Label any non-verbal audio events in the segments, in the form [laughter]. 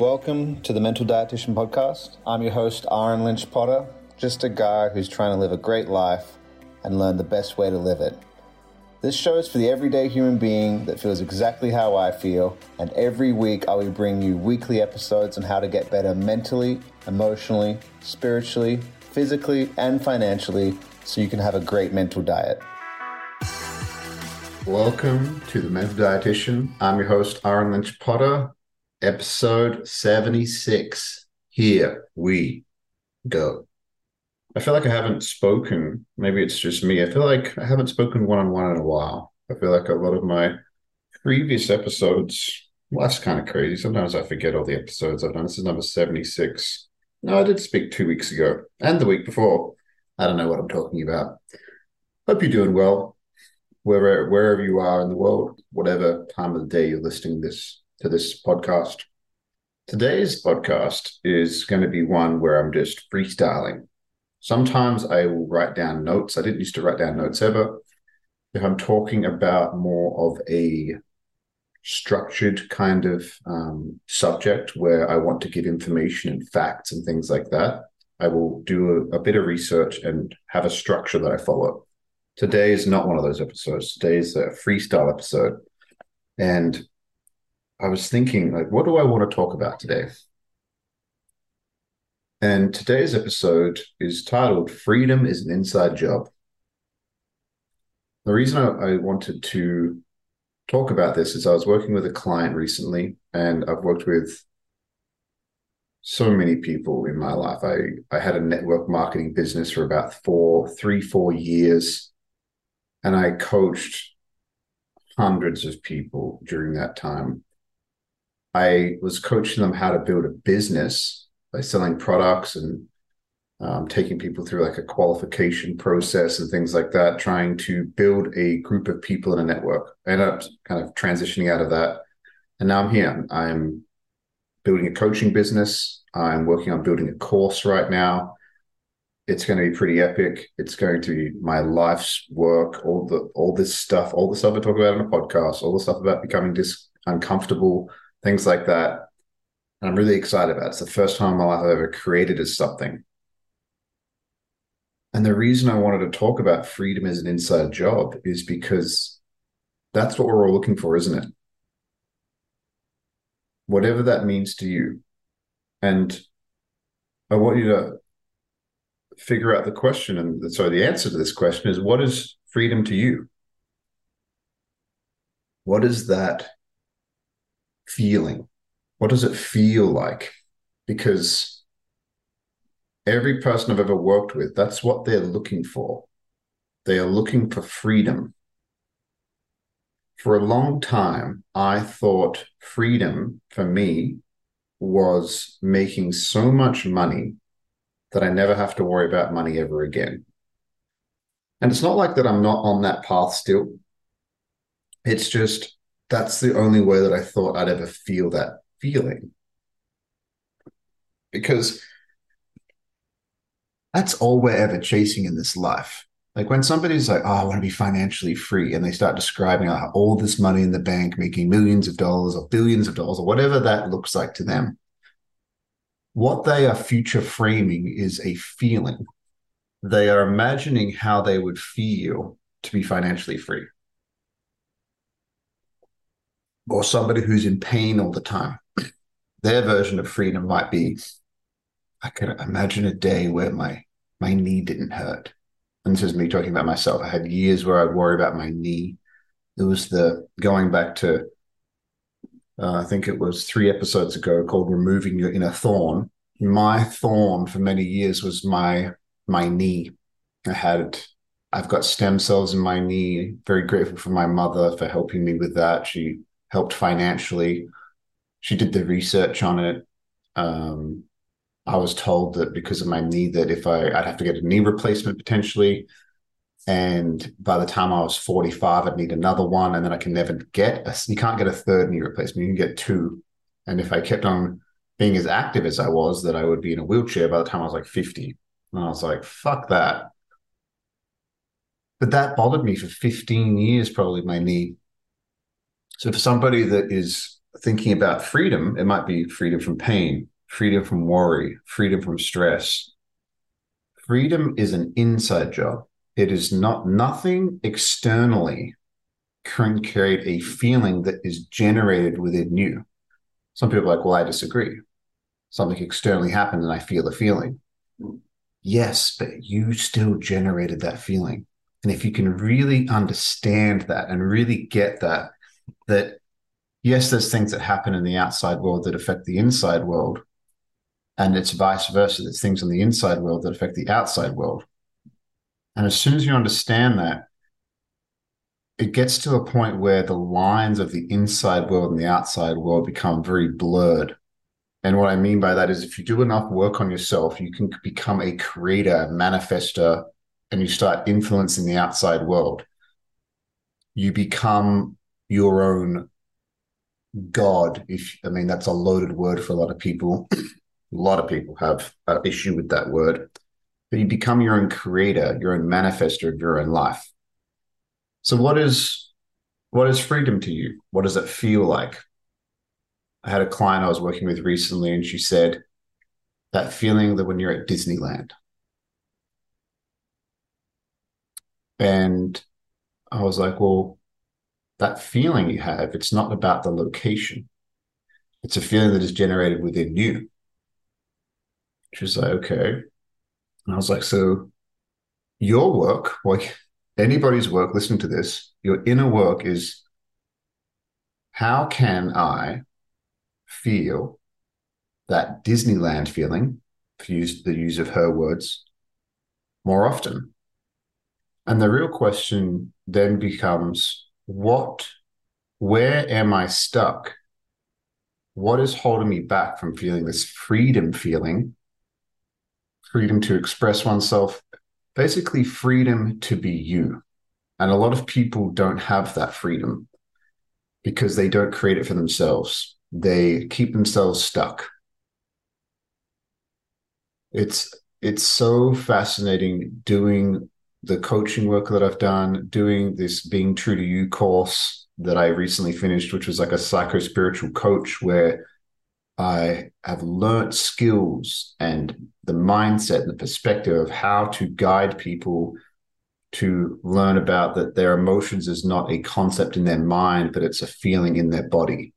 Welcome to the Mental Dietitian Podcast. I'm your host, Ahren Lynch Potter, just a guy who's trying to live a great life and learn the best way to live it. This show is for the everyday human being that feels exactly how I feel, and every week I will bring you weekly episodes on how to get better mentally, emotionally, spiritually, physically, and financially so you can have a great mental diet. Welcome to the Mental Dietitian. I'm your host, Ahren Lynch Potter, episode 76. Here we go. I feel like I haven't spoken, maybe it's just me. I feel like I haven't spoken one on one in a while. I feel like a lot of my previous episodes, well, that's kind of crazy. Sometimes I forget all the episodes I've done. This is number 76. No, I did speak two weeks ago and the week before. I don't know what I'm talking about. Hope you're doing well, wherever wherever you are in the world, whatever time of the day you're listening this to this podcast. Today's podcast is going to be one where I'm just freestyling. Sometimes I will write down notes. I didn't used to write down notes ever. If I'm talking about more of a structured kind of um, subject where I want to give information and facts and things like that, I will do a, a bit of research and have a structure that I follow. Today is not one of those episodes. Today is a freestyle episode. And I was thinking, like, what do I want to talk about today? And today's episode is titled Freedom is an Inside Job. The reason I, I, wanted to talk about this is I was working with a client recently, and I've worked with so many people in my life. I, I had a network marketing business for about four, three, four years, and I coached hundreds of people during that time. I was coaching them how to build a business by selling products and um, taking people through like a qualification process and things like that, trying to build a group of people in a network. I ended up kind of transitioning out of that. And now I'm here. I'm building a coaching business. I'm working on building a course right now. It's going to be pretty epic. It's going to be my life's work, all the all this stuff, all the stuff I talk about on a podcast, all the stuff about becoming dis uncomfortable, things like that and I'm really excited about it. It's the first time in my life I've ever created as something. And the reason I wanted to talk about freedom as an inside job is because that's what we're all looking for, isn't it? Whatever that means to you. And I want you to figure out the question. And so the answer to this question is what is freedom to you? What is that feeling? what does it feel like? Because every person I've ever worked with, that's what they're looking for. They are looking for freedom. For a long time, I thought freedom for me was making so much money that I never have to worry about money ever again. And it's not like that I'm not on that path still. It's just that's the only way that I thought I'd ever feel that feeling. Because that's all we're ever chasing in this life. Like when somebody's like, oh, I want to be financially free, and they start describing all this money in the bank, making millions of dollars or billions of dollars or whatever that looks like to them, what they are future framing is a feeling. They are imagining how they would feel to be financially free. Or somebody who's in pain all the time their version of freedom might be I can imagine a day where my my knee didn't hurt. And this is me talking about myself. I had years where I'd worry about my knee. It was the going back to uh, I think it was three episodes ago called removing your inner thorn. My thorn for many years was my my knee. I had I've got stem cells in my knee. Very grateful for my mother for helping me with that. She helped financially she did the research on it. Um, I was told that because of my knee, that if I I'd have to get a knee replacement potentially, and by the time I was 45, I'd need another one, and then I can never get a, you can't get a third knee replacement. You can get two, and if I kept on being as active as I was, that I would be in a wheelchair by the time I was like 50. And I was like, fuck that. But that bothered me for 15 years, probably my knee. So for somebody that is thinking about freedom, it might be freedom from pain, freedom from worry, freedom from stress. Freedom is an inside job. It is not nothing externally can create a feeling that is generated within you. Some people are like, well, I disagree. Something externally happened and I feel the feeling. Yes, but you still generated that feeling. And if you can really understand that and really get that, that yes, there's things that happen in the outside world that affect the inside world, and it's vice versa. There's things in the inside world that affect the outside world. And as soon as you understand that, it gets to a point where the lines of the inside world and the outside world become very blurred. And what I mean by that is if you do enough work on yourself, you can become a creator, manifester, and you start influencing the outside world. You become your own God. If I mean that's a loaded word for a lot of people. a lot of people have an issue with that word. But you become your own creator, your own manifester of your own life. So what is what is freedom to you? What does it feel like? I had a client I was working with recently, and she said that feeling that when you're at Disneyland. And I was like, well, that feeling you have, it's not about the location. It's a feeling that is generated within you. She was like, okay. And I was like, so your work, like anybody's work, listen to this, your inner work is how can I feel that Disneyland feeling, to use the use of her words, more often? And the real question then becomes what, where am I stuck? What is holding me back from feeling this freedom feeling? Freedom to express oneself, basically, freedom to be you. And a lot of people don't have that freedom because they don't create it for themselves. They keep themselves stuck. It's it's so fascinating doing the coaching work that I've done, doing this Being True to You course that I recently finished, which was like a psycho spiritual coach where I have learnt skills and the mindset and the perspective of how to guide people to learn about that their emotions is not a concept in their mind, but it's a feeling in their body.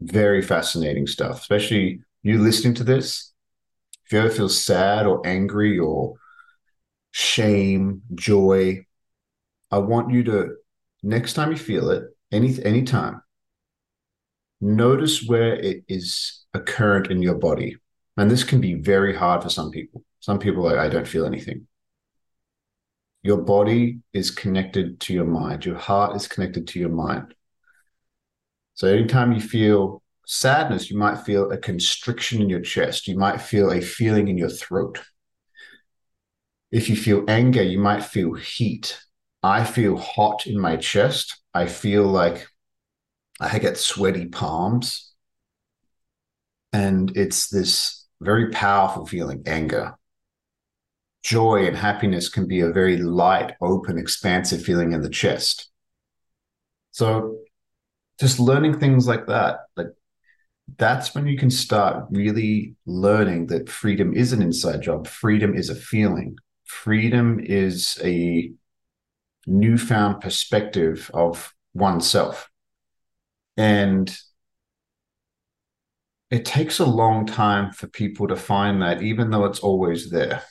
Very fascinating stuff, especially you listening to this. If you ever feel sad or angry or shame, joy. I want you to next time you feel it, any anytime, notice where it is occurrent in your body. And this can be very hard for some people. Some people like, I don't feel anything. Your body is connected to your mind. Your heart is connected to your mind. So anytime you feel sadness, you might feel a constriction in your chest. You might feel a feeling in your throat. If you feel anger, you might feel heat. I feel hot in my chest. I feel like I get sweaty palms. And it's this very powerful feeling, anger. Joy and happiness can be a very light, open, expansive feeling in the chest. So just learning things like that, like that's when you can start really learning that freedom is an inside job. Freedom is a feeling freedom is a newfound perspective of oneself. And it takes a long time for people to find that, even though it's always there.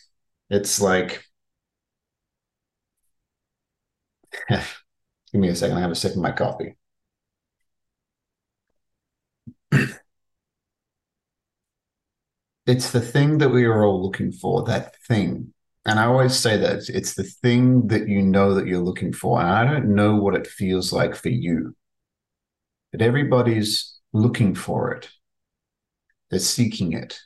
It's like, [laughs] give me a second. I have a sip of my coffee. [clears throat] it's the thing that we are all looking for, that thing and I always say that it's the thing that you know that you're looking for. And I don't know what it feels like for you, but everybody's looking for it. They're seeking it.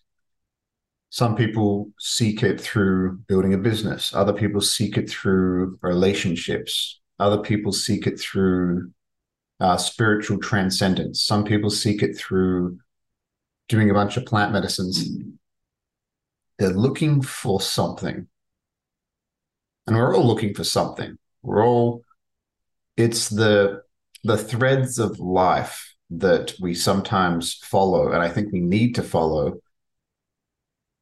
Some people seek it through building a business. Other people seek it through relationships. Other people seek it through uh, spiritual transcendence. Some people seek it through doing a bunch of plant medicines. They're looking for something and we're all looking for something. We're all it's the the threads of life that we sometimes follow, and I think we need to follow.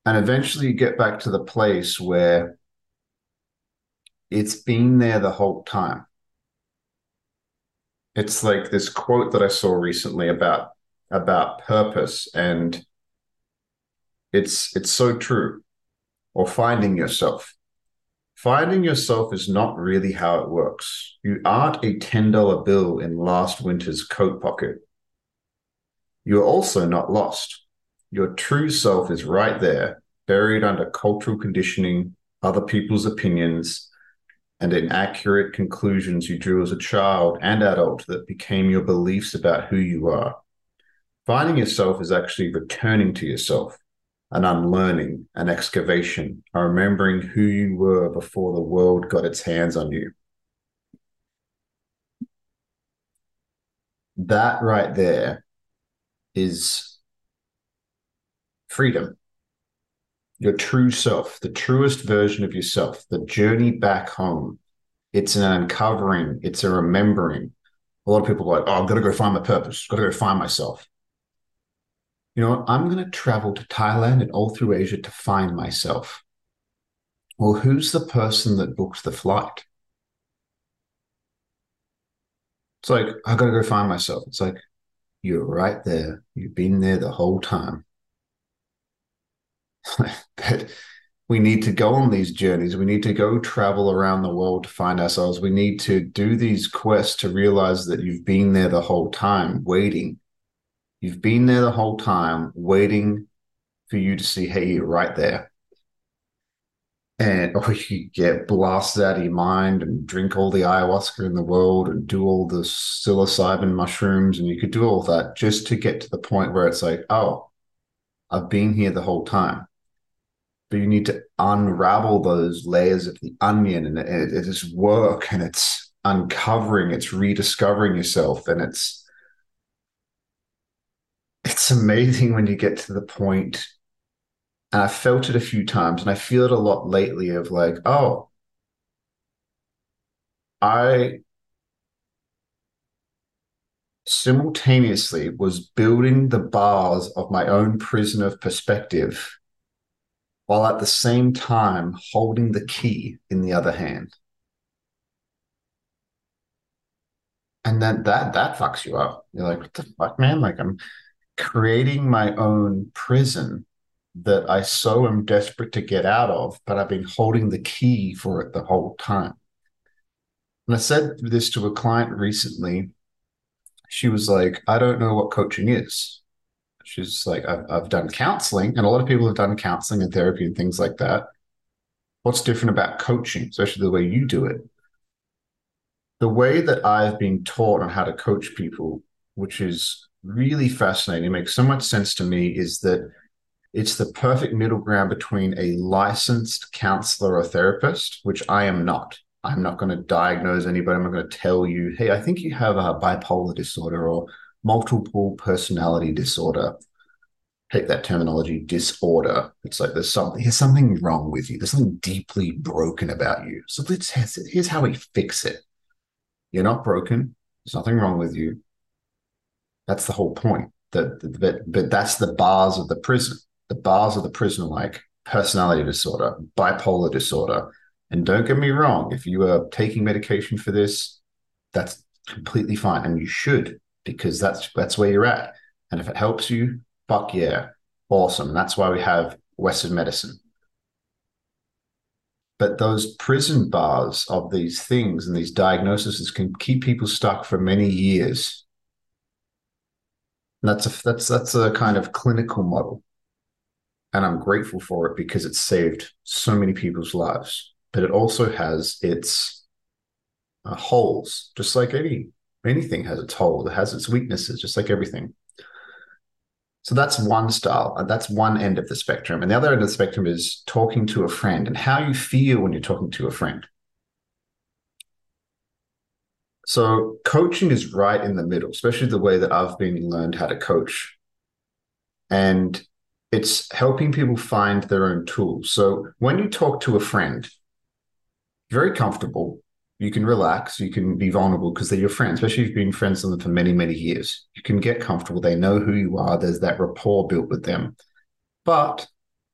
And eventually you get back to the place where it's been there the whole time. It's like this quote that I saw recently about about purpose and it's it's so true or finding yourself finding yourself is not really how it works. You aren't a $10 bill in last winter's coat pocket. You're also not lost. Your true self is right there buried under cultural conditioning other people's opinions and inaccurate conclusions you drew as a child and adult that became your beliefs about who you are. Finding yourself is actually returning to yourself, an unlearning, an excavation, a remembering who you were before the world got its hands on you. That right there is freedom. Your true self, the truest version of yourself, the journey back home. It's an uncovering, it's a remembering. A lot of people are like, oh, I've got to go find my purpose, got to go find myself you know, I'm going to travel to Thailand and all through Asia to find myself. Well, who's the person that booked the flight? It's like, I got to go find myself. It's like, you're right there. You've been there the whole time. [laughs] but we need to go on these journeys. We need to go travel around the world to find ourselves. We need to do these quests to realize that you've been there the whole time, waiting You've been there the whole time, waiting for you to see, hey, you're right there. And [laughs] or oh, you get blasted out of your mind and drink all the ayahuasca in the world and do all the psilocybin mushrooms, and you could do all that just to get to the point where it's like, oh, I've been here the whole time. But you need to unravel those layers of the onion, and it, it is work, and it's uncovering, it's rediscovering yourself, and it's it's amazing when you get to the point, and I felt it a few times, and I feel it a lot lately of like, oh, I simultaneously was building the bars of my own prison of perspective while at the same time holding the key in the other hand. And then that that fucks you up. You're like, what the fuck, man? Like I'm creating my own prison that I so am desperate to get out of, but I've been holding the key for it the whole time. And I said this to a client recently. She was like, I don't know what coaching is. She's like, I've, I've done counseling, and a lot of people have done counseling and therapy and things like that. What's different about coaching, especially the way you do it? The way that I've been taught on how to coach people, which is really fascinating, it makes so much sense to me, is that it's the perfect middle ground between a licensed counselor or therapist, which I am not. I'm not going to diagnose anybody. I'm not going to tell you, hey, I think you have a bipolar disorder or multiple personality disorder. Take that terminology, disorder. It's like there's something, there's something wrong with you. There's something deeply broken about you. So let's here's how we fix it. You're not broken. There's nothing wrong with you. That's the whole point. That but but that's the bars of the prison. The bars of the prison, like personality disorder, bipolar disorder. And don't get me wrong, if you are taking medication for this, that's completely fine, and you should because that's that's where you're at. And if it helps you, fuck yeah, awesome. That's why we have Western medicine. But those prison bars of these things and these diagnoses can keep people stuck for many years that's a that's that's a kind of clinical model. And I'm grateful for it because it's saved so many people's lives. But it also has its uh, holes, just like any anything has its hole. It has its weaknesses, just like everything. So that's one style. That's one end of the spectrum. And the other end of the spectrum is talking to a friend and how you feel when you're talking to a friend. So coaching is right in the middle, especially the way that I've been learned how to coach. And it's helping people find their own tools. So when you talk to a friend, very comfortable, you can relax, you can be vulnerable because they're your friends, especially if you've been friends with them for many, many years. You can get comfortable. They know who you are. There's that rapport built with them. But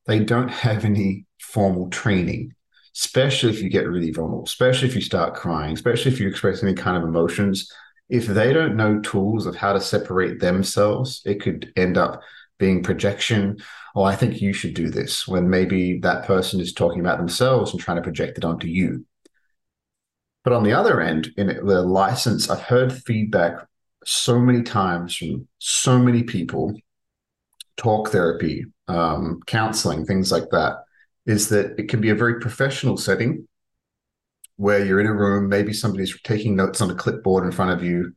they don't have any formal training, especially if you get really vulnerable, especially if you start crying, especially if you express any kind of emotions. If they don't know tools of how to separate themselves, it could end up being projection. Oh, I think you should do this when maybe that person is talking about themselves and trying to project it onto you. But on the other end, in the license, I've heard feedback so many times from so many people, talk therapy, um, counseling, things like that, is that it can be a very professional setting where you're in a room, maybe somebody's taking notes on a clipboard in front of you,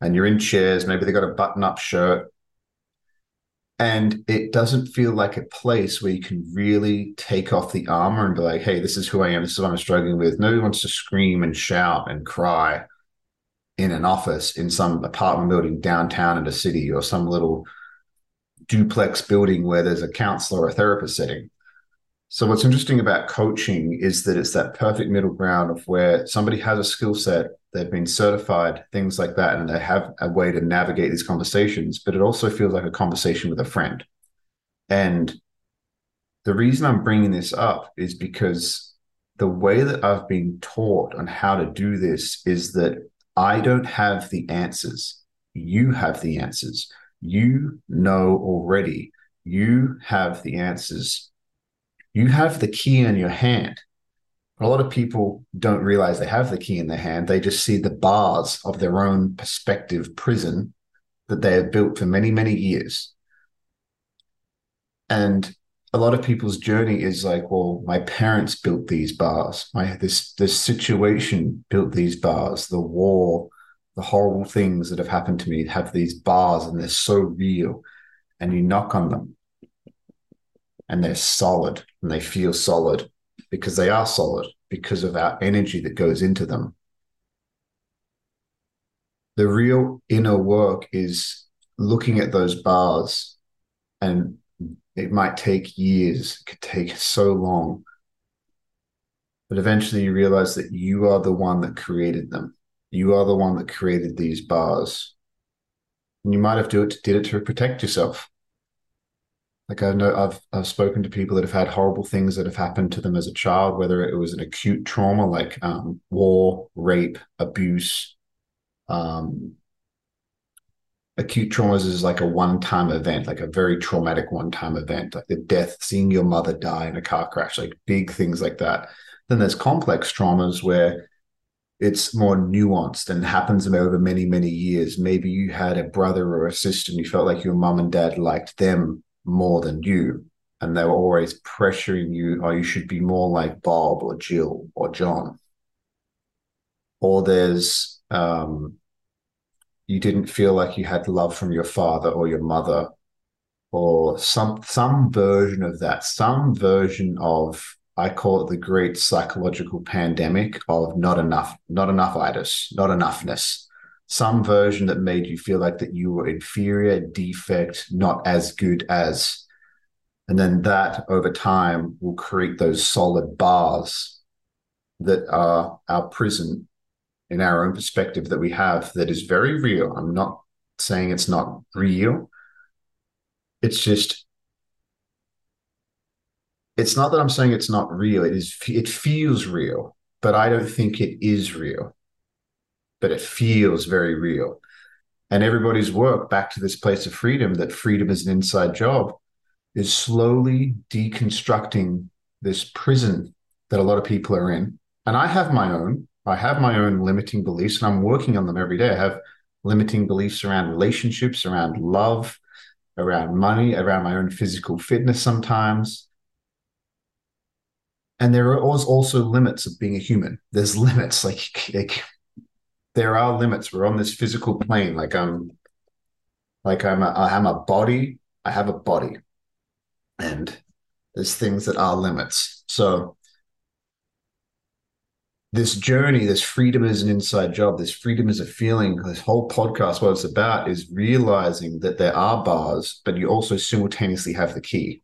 and you're in chairs, maybe they've got a button up shirt, and it doesn't feel like a place where you can really take off the armor and be like, hey, this is who I am. This is what I'm struggling with. Nobody wants to scream and shout and cry in an office in some apartment building downtown in a city or some little duplex building where there's a counselor or a therapist sitting. So what's interesting about coaching is that it's that perfect middle ground of where somebody has a skill set, they've been certified, things like that, and they have a way to navigate these conversations, but it also feels like a conversation with a friend. And the reason I'm bringing this up is because the way that I've been taught on how to do this is that I don't have the answers. You have the answers. You know already. You have the answers you have the key in your hand. A lot of people don't realize they have the key in their hand. They just see the bars of their own perspective prison that they have built for many, many years. And a lot of people's journey is like, well, my parents built these bars. My this this situation built these bars. The war, the horrible things that have happened to me have these bars, and they're so real. And you knock on them, and they're solid and they feel solid because they are solid because of our energy that goes into them. The real inner work is looking at those bars, and it might take years, it could take so long. But eventually you realize that you are the one that created them. You are the one that created these bars. And you might have do it, did it to protect yourself. Like I know I've I've spoken to people that have had horrible things that have happened to them as a child, whether it was an acute trauma like um, war, rape, abuse. Um, acute traumas is like a one-time event, like a very traumatic one-time event, like the death, seeing your mother die in a car crash, like big things like that. Then there's complex traumas where it's more nuanced and happens over many, many years. Maybe you had a brother or a sister and you felt like your mom and dad liked them more than you. And they were always pressuring you, oh, you should be more like Bob or Jill or John. Or there's, um, you didn't feel like you had love from your father or your mother or some some version of that some version of i call it the great psychological pandemic of not enough not enough itis not enoughness some version that made you feel like that you were inferior, defect, not as good as. And then that over time will create those solid bars that are our prison in our own perspective that we have that is very real. I'm not saying it's not real. It's just it's not that I'm saying it's not real. It is it feels real, but I don't think it is real but it feels very real. And everybody's work back to this place of freedom that freedom is an inside job is slowly deconstructing this prison that a lot of people are in. And I have my own. I have my own limiting beliefs, and I'm working on them every day. I have limiting beliefs around relationships, around love, around money, around my own physical fitness sometimes. And there are also limits of being a human. There's [laughs] limits, like, like there are limits. We're on this physical plane. Like I'm, like I'm, a, I'm a body. I have a body, and there's things that are limits. So this journey, this freedom is an inside job. This freedom is a feeling. This whole podcast, what it's about, is realizing that there are bars, but you also simultaneously have the key.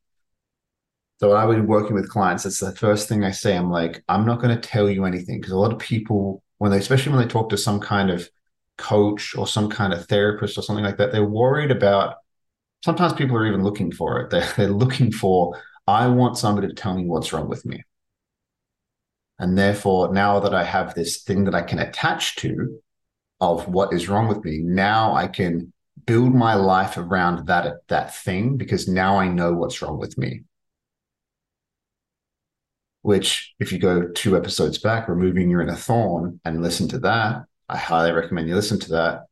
So when I was working with clients, that's the first thing I say. I'm like, I'm not going to tell you anything because a lot of people when they, especially when they talk to some kind of coach or some kind of therapist or something like that, they're worried about. Sometimes people are even looking for it. [laughs] They're, they're looking for, I want somebody to tell me what's wrong with me. And therefore, now that I have this thing that I can attach to of what is wrong with me, now I can build my life around that that thing because now I know what's wrong with me. Which, if you go two episodes back, removing your inner thorn and listen to that, I highly recommend you listen to that.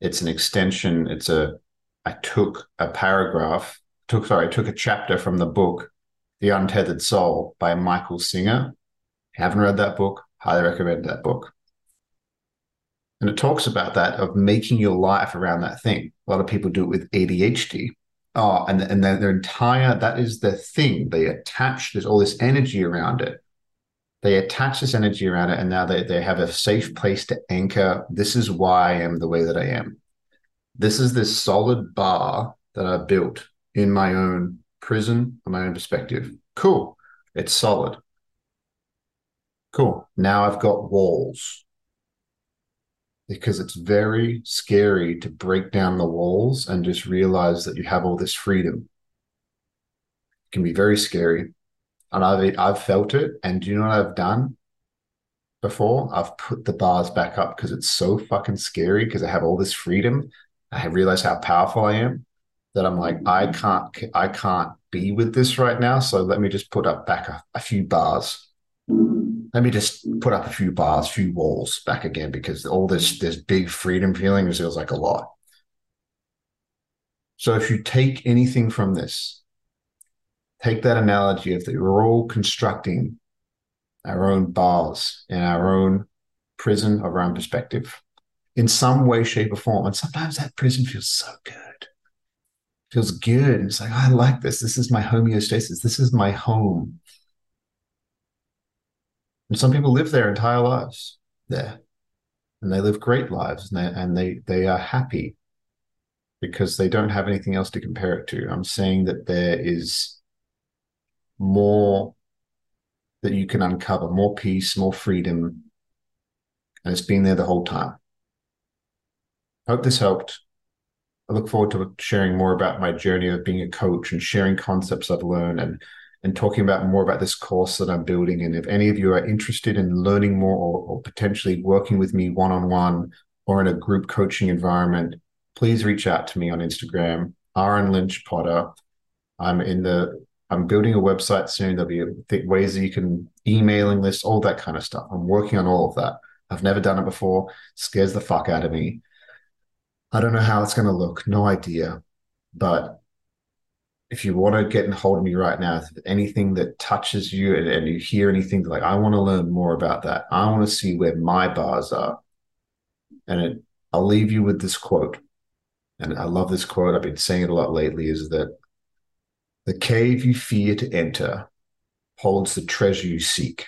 It's an extension. It's a. I took a paragraph. Took sorry, I took a chapter from the book, The Untethered Soul by Michael Singer. Haven't read that book? Highly recommend that book. And it talks about that of making your life around that thing. A lot of people do it with ADHD. Oh, and, and their, their entire, that is the thing. They attach, there's all this energy around it. They attach this energy around it, and now they, they have a safe place to anchor. This is why I am the way that I am. This is this solid bar that I built in my own prison, my own perspective. Cool. It's solid. Cool. Now I've got walls because it's very scary to break down the walls and just realize that you have all this freedom. It can be very scary. And I've I've felt it. And do you know what I've done before? I've put the bars back up because it's so fucking scary because I have all this freedom. I have realized how powerful I am that I'm like, I can't I can't be with this right now. So let me just put up back a, a few bars let me just put up a few bars, a few walls back again because all this this big freedom feeling feels like a lot. So if you take anything from this, take that analogy of that we're all constructing our own bars and our own prison of our own perspective in some way, shape, or form. And sometimes that prison feels so good. Feels good. And It's like, oh, I like this. This is my homeostasis. This is my home. And some people live their entire lives there, and they live great lives, and they and they they are happy because they don't have anything else to compare it to. I'm saying that there is more that you can uncover, more peace, more freedom, and it's been there the whole time. Hope this helped. I look forward to sharing more about my journey of being a coach and sharing concepts I've learned and and talking about more about this course that I'm building. And if any of you are interested in learning more or, or potentially working with me one on one or in a group coaching environment, please reach out to me on Instagram, Ahren Lynch Potter. I'm in the I'm building a website soon. There'll be ways that you can emailing list, all that kind of stuff. I'm working on all of that. I've never done it before. Scares the fuck out of me. I don't know how it's going to look. No idea. But if you want to get in hold of me right now, anything that touches you and, and you hear anything like, I want to learn more about that. I want to see where my bars are. And it, I'll leave you with this quote. And I love this quote. I've been saying it a lot lately is that the cave you fear to enter holds the treasure you seek.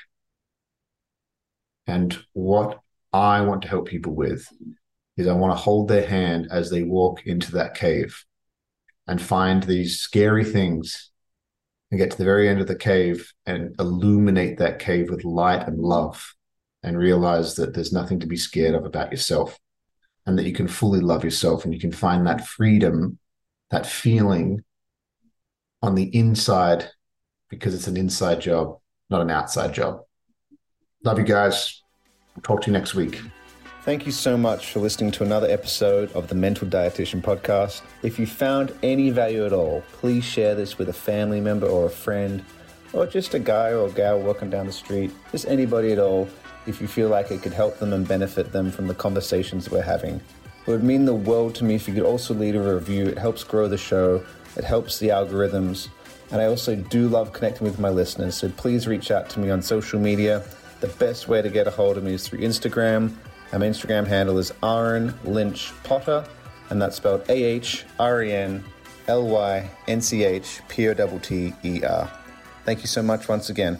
And what I want to help people with is I want to hold their hand as they walk into that cave and find these scary things and get to the very end of the cave and illuminate that cave with light and love and realize that there's nothing to be scared of about yourself and that you can fully love yourself and you can find that freedom, that feeling on the inside because it's an inside job, not an outside job. Love you guys. talk to you next week. Thank you so much for listening to another episode of the Mental Dietitian Podcast. If you found any value at all, please share this with a family member or a friend, or just a guy or a gal walking down the street, just anybody at all, if you feel like it could help them and benefit them from the conversations we're having. It would mean the world to me if you could also leave a review. It helps grow the show, it helps the algorithms, and I also do love connecting with my listeners, so please reach out to me on social media. The best way to get a hold of me is through Instagram our Instagram handle is Ahren Lynch Potter, and that's spelled A H R E N L Y N C H P O T T E R. Thank you so much once again.